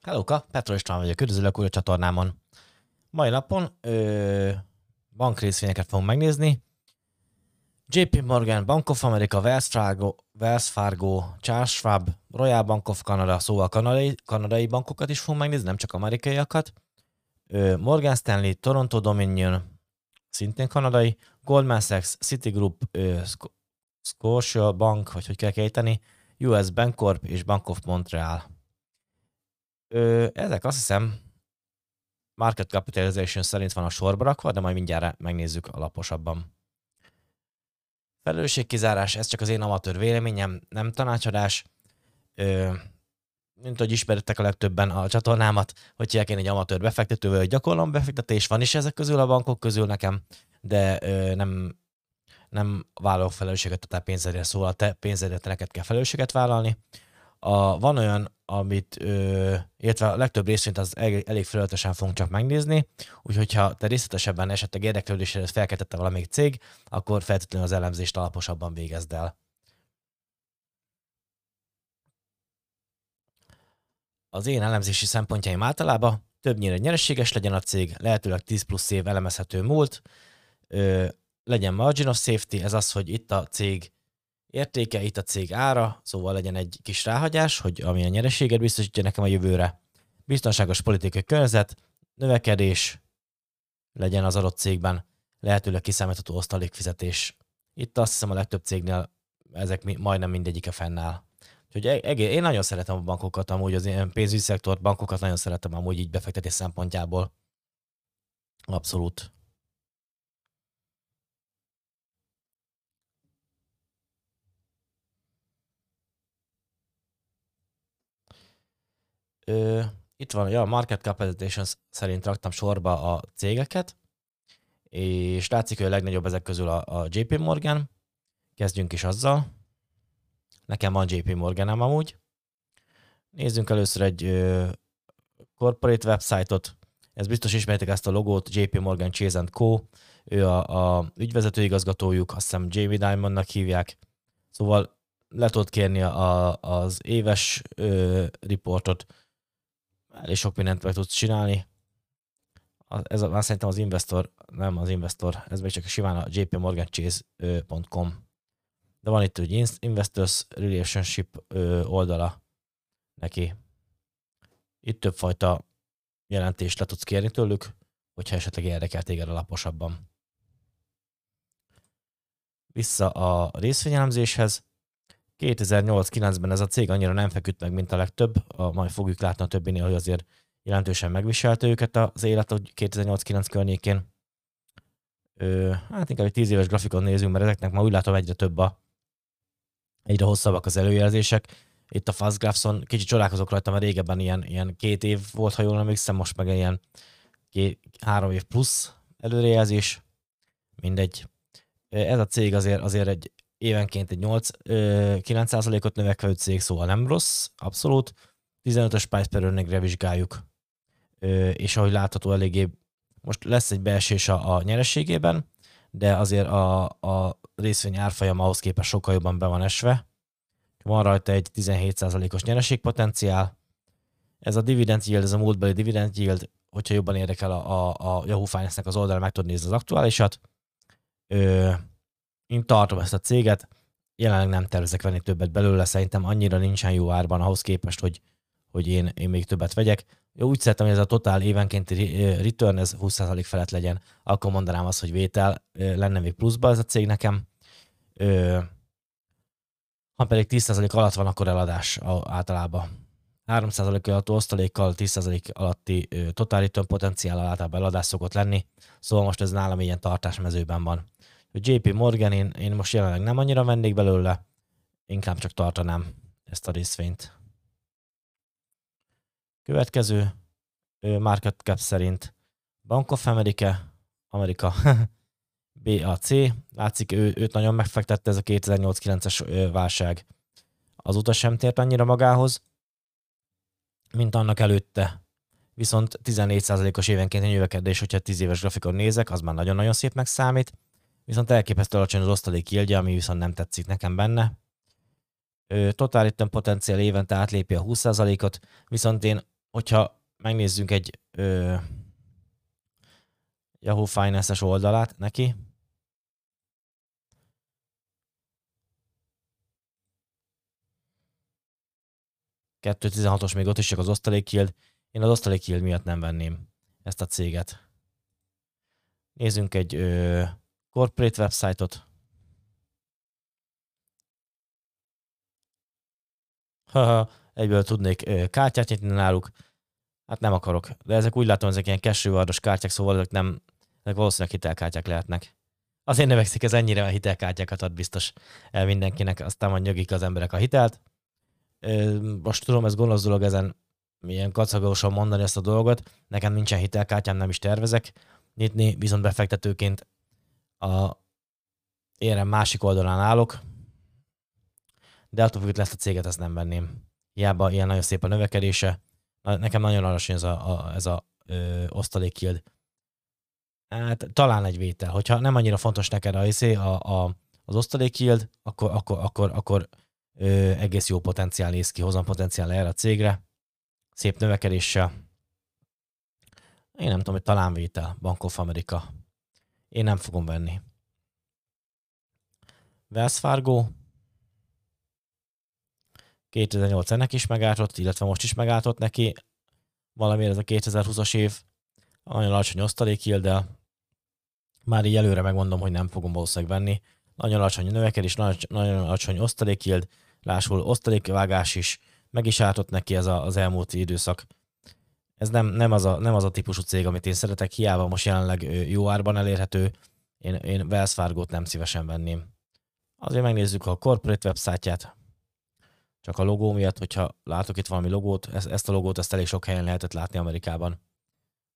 Hellóka, Petro István vagyok, üdvözlök újra a csatornámon. Mai napon ö, bankrészvényeket fogunk megnézni. JP Morgan, Bank of America, Wells Fargo, Wells Fargo Charles Schwab, Royal Bank of Canada, szóval kanadai, kanadai bankokat is fogunk megnézni, nem csak amerikaiakat. Ö, Morgan Stanley, Toronto Dominion, szintén kanadai, Goldman Sachs, Citigroup, ö, Scotia Bank, vagy hogy kell ejteni, US Bancorp és Bank of Montreal. Ö, ezek azt hiszem market capitalization szerint van a sorba rakva, de majd mindjárt megnézzük alaposabban. Felelősségkizárás, ez csak az én amatőr véleményem, nem tanácsadás. Ö, mint hogy ismeritek a legtöbben a csatornámat, hogy én egy amatőr befektetővel, hogy gyakorlom befektetés, van is ezek közül a bankok közül nekem, de ö, nem, nem vállalok felelősséget a te pénzedért, szóval a te pénzedért neked kell felelősséget vállalni. A, van olyan amit, ö, illetve a legtöbb részvényt az elég, elég felületesen fogunk csak megnézni, úgyhogy ha te részletesebben esetleg érdeklődésre felkeltette valamelyik cég, akkor feltétlenül az elemzést alaposabban végezd el. Az én elemzési szempontjaim általában többnyire nyereséges legyen a cég, lehetőleg 10 plusz év elemezhető múlt, ö, legyen margin of safety, ez az, hogy itt a cég értéke, itt a cég ára, szóval legyen egy kis ráhagyás, hogy ami a nyereséget biztosítja nekem a jövőre. Biztonságos politikai környezet, növekedés legyen az adott cégben, lehetőleg kiszámítható osztalékfizetés. Itt azt hiszem a legtöbb cégnél ezek majdnem mindegyike fennáll. Úgyhogy egész, én nagyon szeretem a bankokat, amúgy az ilyen pénzügyi szektort, bankokat nagyon szeretem amúgy így befektetés szempontjából. Abszolút. Ö, itt van, ja, market capitalization szerint raktam sorba a cégeket, és látszik, hogy a legnagyobb ezek közül a, a JP Morgan. Kezdjünk is azzal. Nekem van JP Morganem amúgy. Nézzünk először egy ö, corporate website-ot. Ez biztos ismeritek ezt a logót, JP Morgan Chase Co. Ő a, a ügyvezető igazgatójuk, azt hiszem Jamie Diamondnak hívják. Szóval le tudod kérni a, az éves ö, riportot, elég sok mindent meg tudsz csinálni. Ez már szerintem az investor, nem az investor, ez még csak simán a jpmorganchase.com. De van itt egy Investors Relationship oldala neki. Itt többfajta jelentést le tudsz kérni tőlük, hogyha esetleg érdekel téged alaposabban. Vissza a részvényelemzéshez. 2008-9-ben ez a cég annyira nem feküdt meg, mint a legtöbb, a, majd fogjuk látni a többinél, hogy azért jelentősen megviselte őket az élet 2008-9 környékén. Ö, hát inkább egy 10 éves grafikon nézünk, mert ezeknek ma úgy látom egyre több a, egyre hosszabbak az előjelzések. Itt a Fast Graphson, kicsit csodálkozok rajta, mert régebben ilyen, ilyen két év volt, ha jól emlékszem, most meg ilyen két, három év plusz előrejelzés. Mindegy. Ez a cég azért, azért egy évenként egy 8-9%-ot növekvő cég, szóval nem rossz, abszolút. 15-ös price per earningre vizsgáljuk, és ahogy látható eléggé, most lesz egy beesés a, a nyerességében, de azért a, a részvény árfolyam ahhoz képest sokkal jobban be van esve. Van rajta egy 17%-os nyereségpotenciál. Ez a dividend yield, ez a múltbeli dividend yield, hogyha jobban érdekel a, a, a Yahoo Finance-nek az oldalra, meg tudod nézni az aktuálisat. Én tartom ezt a céget, jelenleg nem tervezek venni többet belőle, szerintem annyira nincsen jó árban ahhoz képest, hogy, hogy én, én még többet vegyek. Jó, úgy szeretem, hogy ez a totál évenkénti return, ez 20% felett legyen, akkor mondanám azt, hogy vétel lenne még pluszba ez a cég nekem. Ha pedig 10% alatt van, akkor eladás általában. 3% alatt osztalékkal, 10% alatti total return potenciál általában eladás szokott lenni, szóval most ez nálam ilyen tartásmezőben van. JP Morgan, én, én most jelenleg nem annyira vennék belőle, inkább csak tartanám ezt a részvényt. Következő market cap szerint Bank of America, Amerika, BAC, látszik, ő, őt nagyon megfektette ez a 2008-9-es válság. Azóta sem tért annyira magához, mint annak előtte. Viszont 14%-os évenkénti növekedés, hogyha 10 éves grafikon nézek, az már nagyon-nagyon szép megszámít viszont elképesztő alacsony az osztalék yieldje, ami viszont nem tetszik nekem benne. Total potenciál évente átlépi a 20%-ot, viszont én hogyha megnézzünk egy ö, Yahoo Finance-es oldalát neki, 16-os még ott is csak az osztalék yield. Én az osztalék yield miatt nem venném ezt a céget. Nézzünk egy ö, corporate website-ot. Haha, egyből tudnék kártyát nyitni náluk. Hát nem akarok. De ezek úgy látom, ezek ilyen cashrewardos kártyák, szóval ezek nem, ezek valószínűleg hitelkártyák lehetnek. Azért növekszik ez ennyire, mert hitelkártyákat ad biztos el mindenkinek, aztán majd nyögik az emberek a hitelt. Most tudom, ez gonosz dolog ezen milyen kacagósan mondani ezt a dolgot. Nekem nincsen hitelkártyám, nem is tervezek nyitni, viszont befektetőként a érem másik oldalán állok, de attól függ, lesz a céget, ezt nem venném. Hiába ilyen nagyon szép a növekedése. Nekem nagyon alacsony ez a, a, ez a ö, osztalék yield. Hát talán egy vétel. Hogyha nem annyira fontos neked a, izé, a, a, az osztalék yield, akkor, akkor, akkor, akkor ö, egész jó potenciál néz ki, hozam potenciál erre a cégre. Szép növekedéssel. Én nem tudom, hogy talán vétel, Bank of America. Én nem fogom venni. Wells Fargo. 2008 ennek is megártott, illetve most is megártott neki. Valamiért ez a 2020-as év nagyon alacsony osztalék de már így előre megmondom, hogy nem fogom valószínűleg venni. Nagyon alacsony növekedés, nagyon, nagyon alacsony osztalék yield, lásul osztalékvágás is, meg is ártott neki ez a, az elmúlt időszak ez nem, nem, az a, nem az a típusú cég, amit én szeretek, hiába most jelenleg jó árban elérhető, én, én Wells Fargo-t nem szívesen venném. Azért megnézzük a corporate websájtját, csak a logó miatt, hogyha látok itt valami logót, ezt, ezt a logót ezt elég sok helyen lehetett látni Amerikában.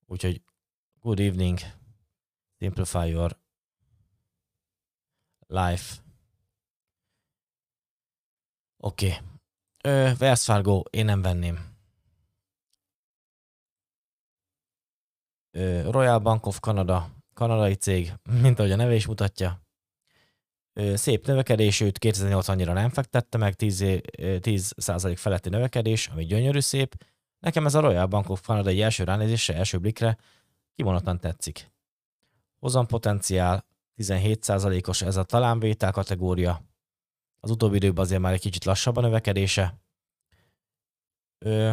Úgyhogy good evening, simplify your life. Oké. Okay. Wells Fargo, én nem venném. Royal Bank of Canada, kanadai cég, mint ahogy a neve is mutatja. Szép növekedés, őt 2008 annyira nem fektette meg, 10, 10 feletti növekedés, ami gyönyörű szép. Nekem ez a Royal Bank of Canada egy első ránézésre, első blikre kimondottan tetszik. Hozam potenciál, 17%-os ez a talánvétel kategória. Az utóbbi időben azért már egy kicsit lassabb a növekedése. Ö,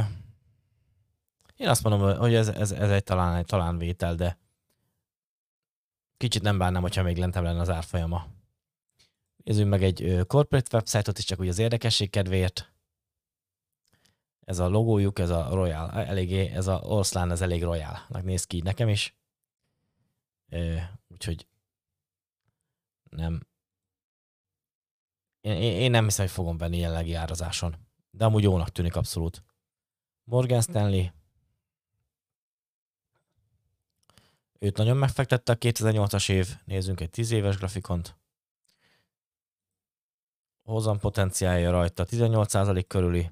én azt mondom, hogy ez, ez, ez egy talán, egy talán vétel, de kicsit nem bánnám, hogyha még lentebb lenne az árfolyama. Nézzünk meg egy corporate website-ot is, csak úgy az érdekesség kedvéért. Ez a logójuk, ez a Royal, eléggé, ez a Orszlán, ez elég Royal-nak néz ki nekem is. Úgyhogy nem. Én, én nem hiszem, hogy fogom venni jelenlegi árazáson. De amúgy jónak tűnik abszolút. Morgan Stanley, Őt nagyon megfektette a 2008-as év, nézzünk egy 10 éves grafikont. Hozam potenciálja rajta 18% körüli,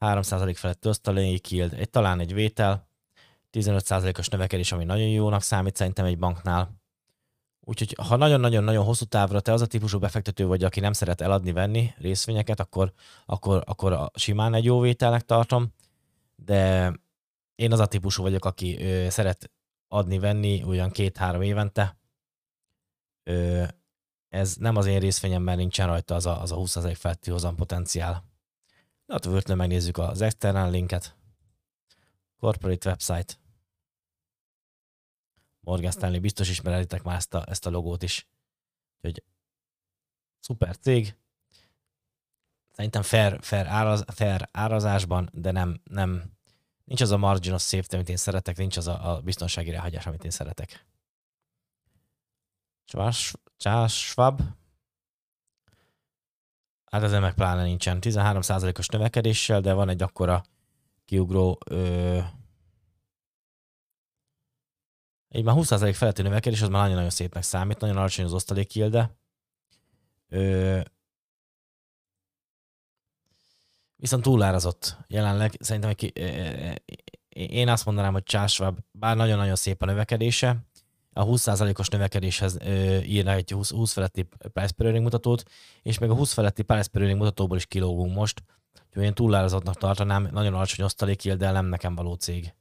3% felett osztalék yield, egy, talán egy vétel, 15%-os növekedés, ami nagyon jónak számít szerintem egy banknál. Úgyhogy ha nagyon-nagyon-nagyon hosszú távra te az a típusú befektető vagy, aki nem szeret eladni, venni részvényeket, akkor, akkor, akkor simán egy jó vételnek tartom, de én az a típusú vagyok, aki ö, szeret adni-venni olyan két-három évente. Ö, ez nem az én részvényem, mert nincsen rajta az a, az a 20% feletti hozam potenciál. De attól függetlenül megnézzük az external linket. Corporate website. Morgan Stanley, biztos ismeritek már ezt a, ezt a logót is. Úgyhogy szuper cég. Szerintem fair, fair, áraz, fair árazásban, de nem, nem, Nincs az a margin of safety, amit én szeretek, nincs az a, a biztonsági ráhagyás, amit én szeretek. Charles Schwab. Hát ezen meg pláne nincsen. 13%-os növekedéssel, de van egy akkora kiugró ö, így már 20% feletti növekedés, az már nagyon-nagyon szépnek számít, nagyon alacsony az osztalék yielde. Viszont túlárazott jelenleg. Szerintem egy, én azt mondanám, hogy Charles bár nagyon-nagyon szép a növekedése, a 20%-os növekedéshez írna egy 20, 20 feletti price per mutatót, és még a 20 feletti price per mutatóból is kilógunk most. Úgyhogy én túlárazottnak tartanám, nagyon alacsony osztalék de nem nekem való cég.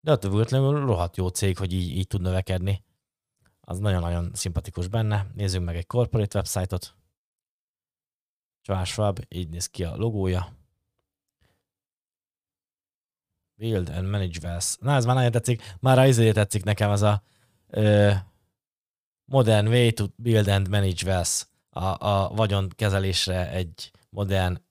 De attól függetlenül rohadt jó cég, hogy így, így tud növekedni. Az nagyon-nagyon szimpatikus benne. Nézzünk meg egy corporate website-ot. Charles Schwab, így néz ki a logója. Build and manage wealth. Na, ez már nagyon tetszik. Már az izé tetszik nekem az a ö, modern way to build and manage wealth. A, a vagyon kezelésre egy modern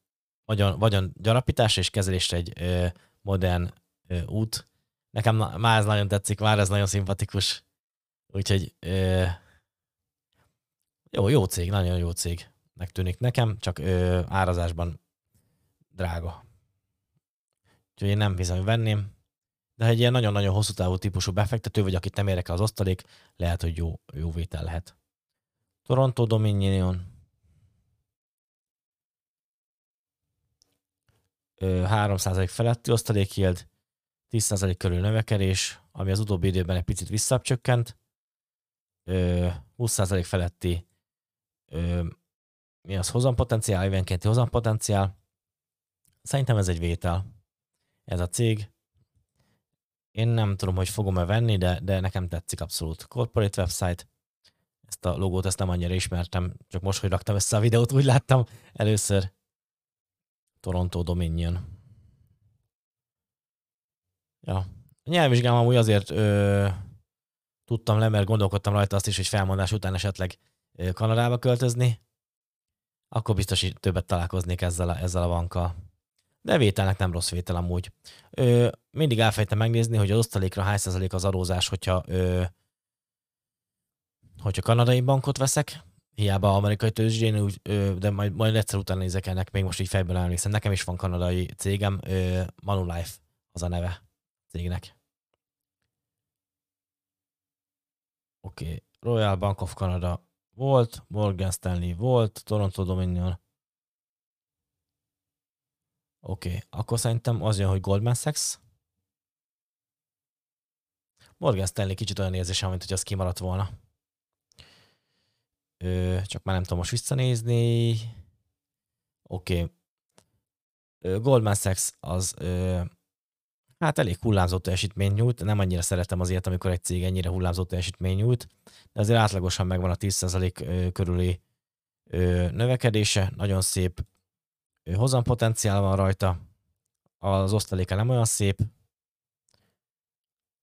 vagyon, vagyon gyarapításra és kezelésre egy ö, modern ö, út. Nekem már ez nagyon tetszik, már ez nagyon szimpatikus. Úgyhogy ö, jó, jó cég, nagyon jó cég tűnik nekem, csak ö, árazásban drága. Úgyhogy én nem hiszem, hogy venném. De ha egy ilyen nagyon-nagyon hosszú távú típusú befektető, vagy akit nem érdekel az osztalék, lehet, hogy jó, jó vétel lehet. Toronto Dominion. 3% feletti osztalékjeld, 10% körül növekedés, ami az utóbbi időben egy picit visszacsökkent, 20% feletti mi az hozampotenciál, évenkénti hozampotenciál. Szerintem ez egy vétel. Ez a cég. Én nem tudom, hogy fogom-e venni, de, de nekem tetszik abszolút. Corporate website. Ezt a logót ezt nem annyira ismertem, csak most, hogy raktam össze a videót, úgy láttam először. Toronto Dominion. Ja. A nyelvvizsgám amúgy azért ö, tudtam le, mert gondolkodtam rajta azt is, hogy felmondás után esetleg Kanadába költözni, akkor biztos, hogy többet találkoznék ezzel a, ezzel a bankkal. De vételnek nem rossz vétel amúgy. Ö, mindig elfejtem megnézni, hogy az osztalékra hány százalék az adózás, hogyha, ö, hogyha kanadai bankot veszek, hiába amerikai tőzsdén, de majd, majd egyszer utána nézek ennek, még most így fejből emlékszem. Nekem is van kanadai cégem, ö, Manulife az a neve cégnek. Oké, okay. Royal Bank of Canada volt, Morgan Stanley volt, Toronto Dominion. Oké, okay. akkor szerintem az jön, hogy Goldman Sachs. Morgan Stanley kicsit olyan érzésem, mint hogy az kimaradt volna. Ö, csak már nem tudom most visszanézni. Oké. Okay. Goldman Sachs az ö, hát elég hullámzó teljesítmény nyújt. Nem annyira szeretem azért, amikor egy cég ennyire hullámzó teljesítmény nyújt, de azért átlagosan megvan a 10% körüli növekedése. Nagyon szép hozampotenciál van rajta. Az osztaléka nem olyan szép.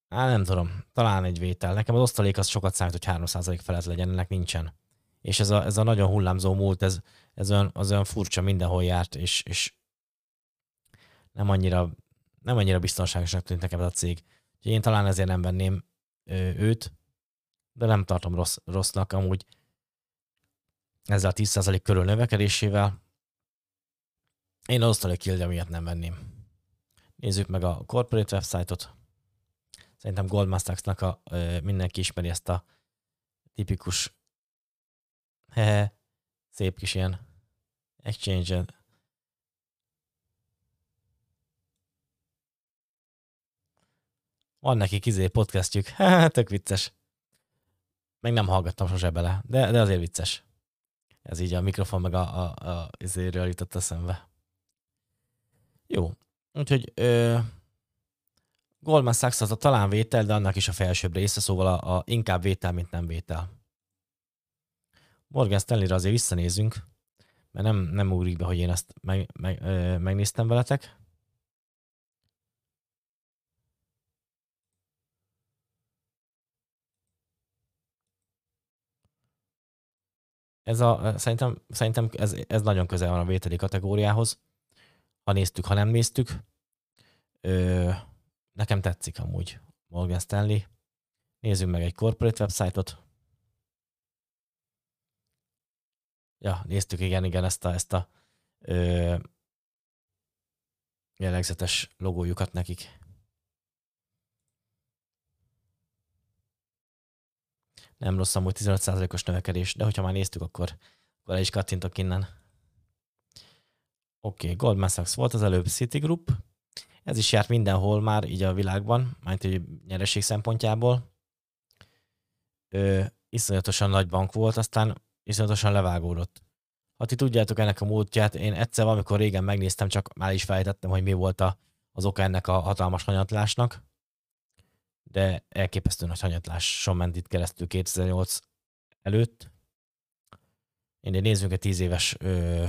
Á, nem tudom, talán egy vétel. Nekem az osztalék az sokat számít, hogy 3% felett legyen, ennek nincsen. És ez a, ez a nagyon hullámzó múlt, ez, ez olyan, az olyan furcsa, mindenhol járt, és, és nem annyira nem annyira biztonságosnak tűnt nekem ez a cég. Úgyhogy én talán ezért nem venném őt, de nem tartom rossz, rossznak amúgy ezzel a 10% körül növekedésével. Én az osztalék yield miatt nem venném. Nézzük meg a corporate website-ot. Szerintem Goldman Sachs-nak a, mindenki ismeri ezt a tipikus hehe, szép kis ilyen exchange Van neki kizé podcastjük. Tök vicces. Meg nem hallgattam sose bele, de, de azért vicces. Ez így a mikrofon meg a, a, a izéről jutott eszembe. Jó. Úgyhogy ö, Goldman Sachs az a talán vétel, de annak is a felsőbb része, szóval a, a inkább vétel, mint nem vétel. Morgan Stanley-re azért visszanézünk, mert nem, nem úrik be, hogy én ezt meg, meg, ö, megnéztem veletek. Ez a, szerintem, szerintem ez, ez nagyon közel van a vételi kategóriához. Ha néztük, ha nem néztük. Ö, nekem tetszik amúgy Morgan Stanley. Nézzünk meg egy corporate website-ot. Ja, néztük, igen, igen, ezt a, ezt a ö, jellegzetes logójukat nekik. Nem rossz amúgy 15%-os növekedés, de hogyha már néztük, akkor, akkor el is kattintok innen. Oké, okay, Goldman Sachs volt az előbb Citigroup. Ez is járt mindenhol már így a világban, majd egy nyereség szempontjából. Ö, iszonyatosan nagy bank volt, aztán iszonyatosan levágódott. Ha ti tudjátok ennek a múltját, én egyszer valamikor régen megnéztem, csak már is fejtettem, hogy mi volt a, az oka ennek a hatalmas hanyatlásnak. De elképesztő nagy hanyatláson ment itt keresztül 2008 előtt. Én nézzünk egy 10 éves ö,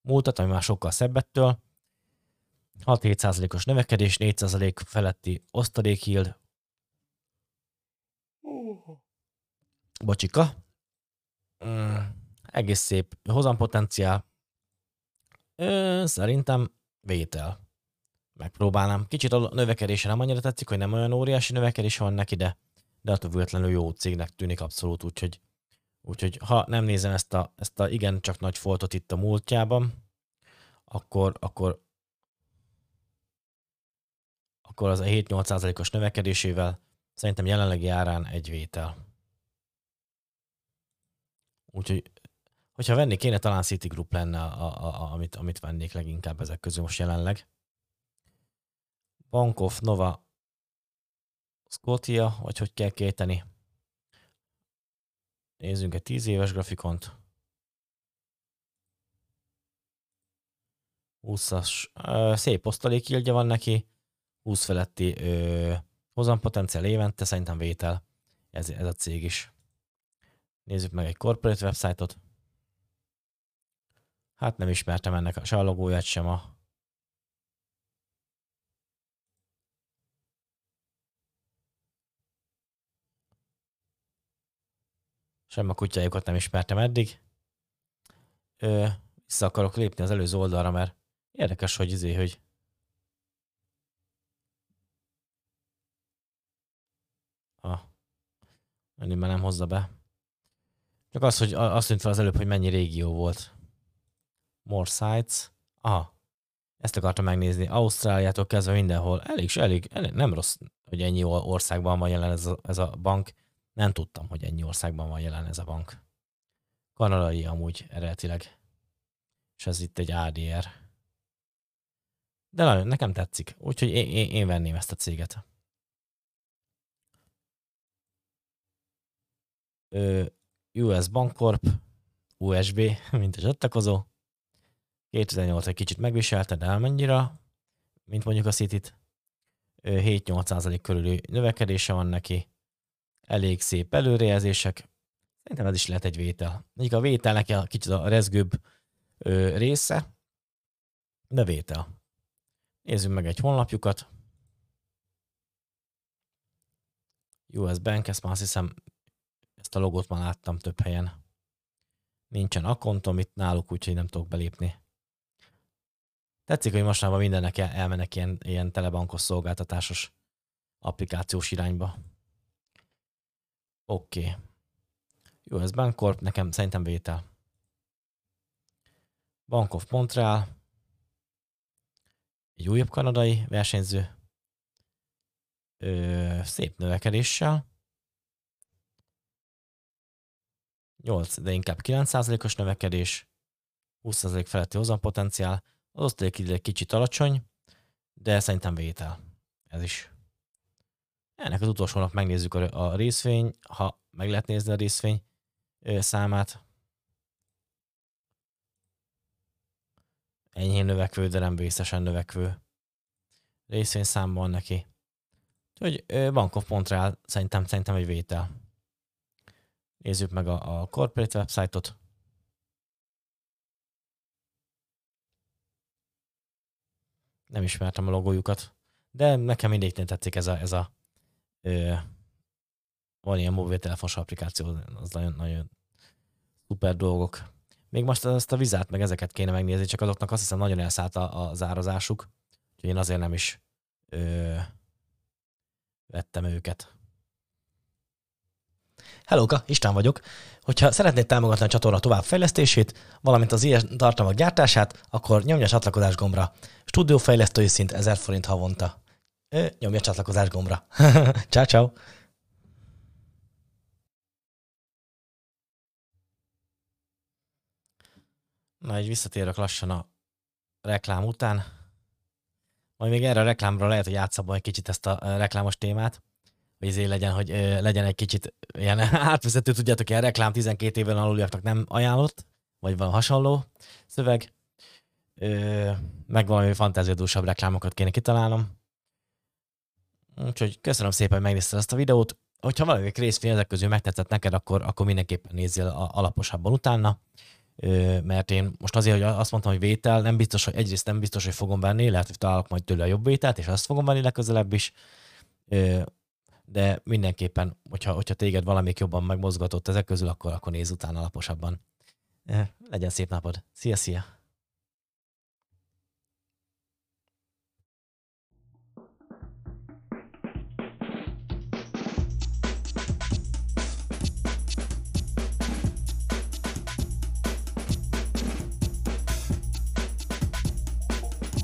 múltat, ami már sokkal szebbettől. 6-7%-os növekedés, 4% feletti osztalék yield. Bocsika. Mm, egész szép hozampotenciál. Ö, szerintem vétel. Megpróbálnám. Kicsit a növekedése nem annyira tetszik, hogy nem olyan óriási növekedés van neki, de, de attól függetlenül jó cégnek tűnik abszolút, úgyhogy, úgyhogy ha nem nézem ezt a, ezt a igen csak nagy foltot itt a múltjában, akkor, akkor akkor az a 7-8%-os növekedésével szerintem jelenlegi árán egy vétel. Úgyhogy, hogyha venni kéne, talán Group lenne, a, a, a, amit, amit vennék leginkább ezek közül most jelenleg. Bank of Nova Scotia, vagy hogy kell kéteni. Nézzünk egy 10 éves grafikont. 20-as, szép osztalékildja van neki, 20 feletti ö, hozampotenciál évente, szerintem vétel ez, ez a cég is. Nézzük meg egy corporate website-ot. Hát nem ismertem ennek a, se a logóját, sem a sem a kutyájukat nem ismertem eddig. Ö, vissza akarok lépni az előző oldalra, mert érdekes, hogy izé, hogy Ah. Ennél már nem hozza be. Csak az, hogy azt tűnt fel az előbb, hogy mennyi régió volt. More sites. Aha. Ezt akartam megnézni. Ausztráliától kezdve mindenhol. Elég, elég, elég nem rossz, hogy ennyi országban van jelen ez a, ez a bank. Nem tudtam, hogy ennyi országban van jelen ez a bank. Kanadai amúgy eredetileg. És ez itt egy ADR. De nagyon, nekem tetszik. Úgyhogy én, én, én venném ezt a céget. US Bancorp, USB, mint a zsattakozó. 2008 egy kicsit megviselte, de elmennyira, mint mondjuk a City-t. 7-8% körüli növekedése van neki. Elég szép előrejelzések. Szerintem ez is lehet egy vétel. Mondjuk a vételnek a kicsit a rezgőbb része, de vétel. Nézzük meg egy honlapjukat. US Bank, ezt már azt hiszem ezt a logót már láttam több helyen. Nincsen akkontom itt náluk, úgyhogy nem tudok belépni. Tetszik, hogy mostanában mindennek elmennek ilyen, ilyen telebankos szolgáltatásos applikációs irányba. Oké. Okay. US Bancorp, nekem szerintem vétel. Bank of Montreal, egy újabb kanadai versenyző, Ö, szép növekedéssel. 8, de inkább 9%-os növekedés, 20% feletti hozampotenciál, az osztalék kicsit alacsony, de szerintem vétel. Ez is. Ennek az utolsó nap megnézzük a, részvény, ha meg lehet nézni a részvény számát. Enyhén növekvő, de nem vészesen növekvő részvény van neki. Úgyhogy Bank of Montreal szerintem, szerintem egy vétel. Nézzük meg a, a corporate website-ot. Nem ismertem a logójukat, de nekem mindig tetszik ez a, ez a van ilyen mobiltelefos applikáció, az nagyon, nagyon szuper dolgok. Még most ezt a vizát, meg ezeket kéne megnézni, csak azoknak azt hiszem nagyon elszállt a, az árazásuk, úgyhogy én azért nem is ö, vettem őket. Hellóka, István vagyok. Hogyha szeretnéd támogatni a csatorna továbbfejlesztését, valamint az ilyen tartalmak gyártását, akkor nyomj a csatlakozás gombra. Stúdiófejlesztői szint 1000 forint havonta. Ö, nyomj a csatlakozás gombra. ciao, ciao. Na, így visszatérök lassan a reklám után. Majd még erre a reklámra lehet, hogy játszabban egy kicsit ezt a reklámos témát hogy izé legyen, hogy legyen egy kicsit ilyen átvezető, tudjátok, ilyen reklám 12 éven aluliaknak nem ajánlott, vagy valami hasonló szöveg, ö, meg valami fantáziadúsabb reklámokat kéne kitalálnom. Úgyhogy köszönöm szépen, hogy megnézted ezt a videót. Hogyha valamelyik részfény ezek közül megtetszett neked, akkor, akkor mindenképpen nézzél alaposabban utána mert én most azért, hogy azt mondtam, hogy vétel, nem biztos, hogy egyrészt nem biztos, hogy fogom venni, lehet, hogy találok majd tőle a jobb vételt, és azt fogom venni legközelebb is, de mindenképpen, hogyha, hogyha téged valamik jobban megmozgatott ezek közül, akkor, akkor nézz utána alaposabban. Legyen szép napod. Szia, szia!